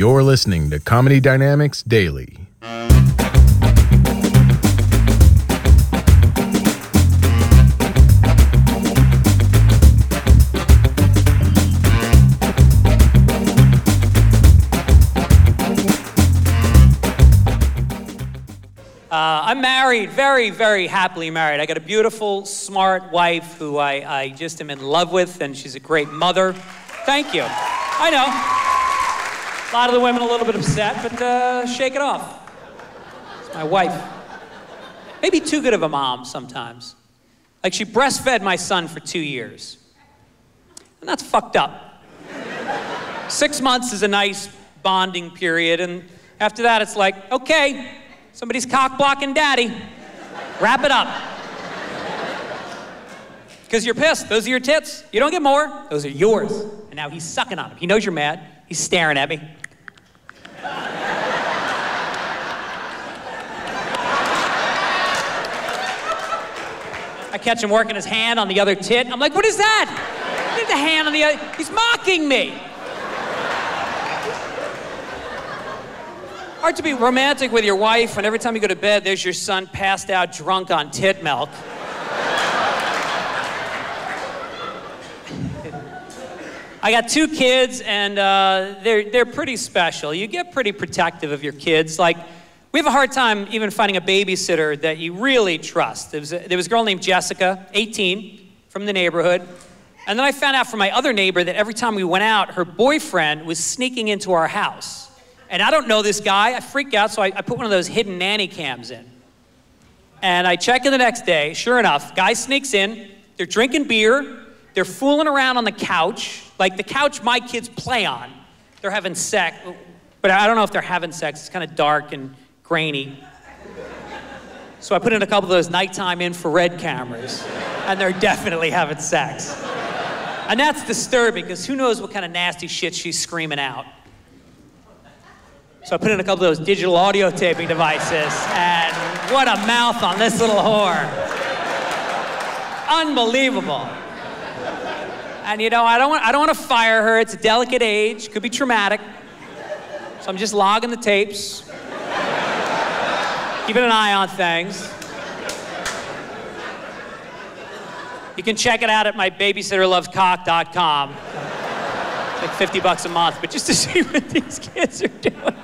You're listening to Comedy Dynamics Daily. Uh, I'm married, very, very happily married. I got a beautiful, smart wife who I, I just am in love with, and she's a great mother. Thank you. I know. A lot of the women a little bit upset, but uh, shake it off. It's my wife. Maybe too good of a mom sometimes. Like she breastfed my son for two years. And that's fucked up. Six months is a nice bonding period, and after that, it's like, okay, Somebody's cock blocking daddy. Wrap it up. Because you're pissed. Those are your tits. You don't get more. Those are yours. And now he's sucking on them. He knows you're mad. He's staring at me. I catch him working his hand on the other tit. I'm like, what is that? The hand on the other? He's mocking me. Hard to be romantic with your wife when every time you go to bed, there's your son passed out drunk on tit milk. I got two kids, and uh, they're, they're pretty special. You get pretty protective of your kids. Like, we have a hard time even finding a babysitter that you really trust. There was a, there was a girl named Jessica, 18, from the neighborhood. And then I found out from my other neighbor that every time we went out, her boyfriend was sneaking into our house. And I don't know this guy. I freak out, so I, I put one of those hidden nanny cams in. And I check in the next day. Sure enough, guy sneaks in. They're drinking beer. They're fooling around on the couch, like the couch my kids play on. They're having sex, but I don't know if they're having sex. It's kind of dark and grainy. So I put in a couple of those nighttime infrared cameras, and they're definitely having sex. And that's disturbing because who knows what kind of nasty shit she's screaming out. So I put in a couple of those digital audio taping devices, and what a mouth on this little whore. Unbelievable. And you know, I don't want, I don't want to fire her. It's a delicate age, could be traumatic. So I'm just logging the tapes, keeping an eye on things. You can check it out at my babysitterlovescock.com. It's like 50 bucks a month, but just to see what these kids are doing.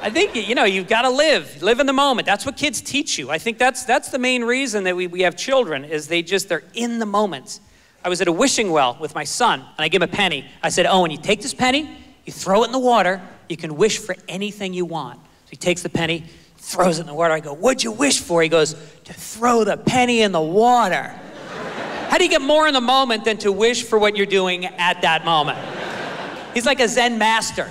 I think you know you've got to live, live in the moment. That's what kids teach you. I think that's that's the main reason that we, we have children is they just they're in the moment. I was at a wishing well with my son, and I gave him a penny. I said, "Owen, you take this penny, you throw it in the water. You can wish for anything you want." So he takes the penny, throws it in the water. I go, "What'd you wish for?" He goes, "To throw the penny in the water." How do you get more in the moment than to wish for what you're doing at that moment? He's like a Zen master.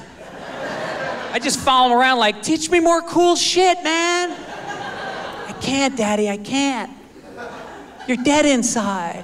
I just follow him around like, teach me more cool shit, man. I can't, Daddy, I can't. You're dead inside.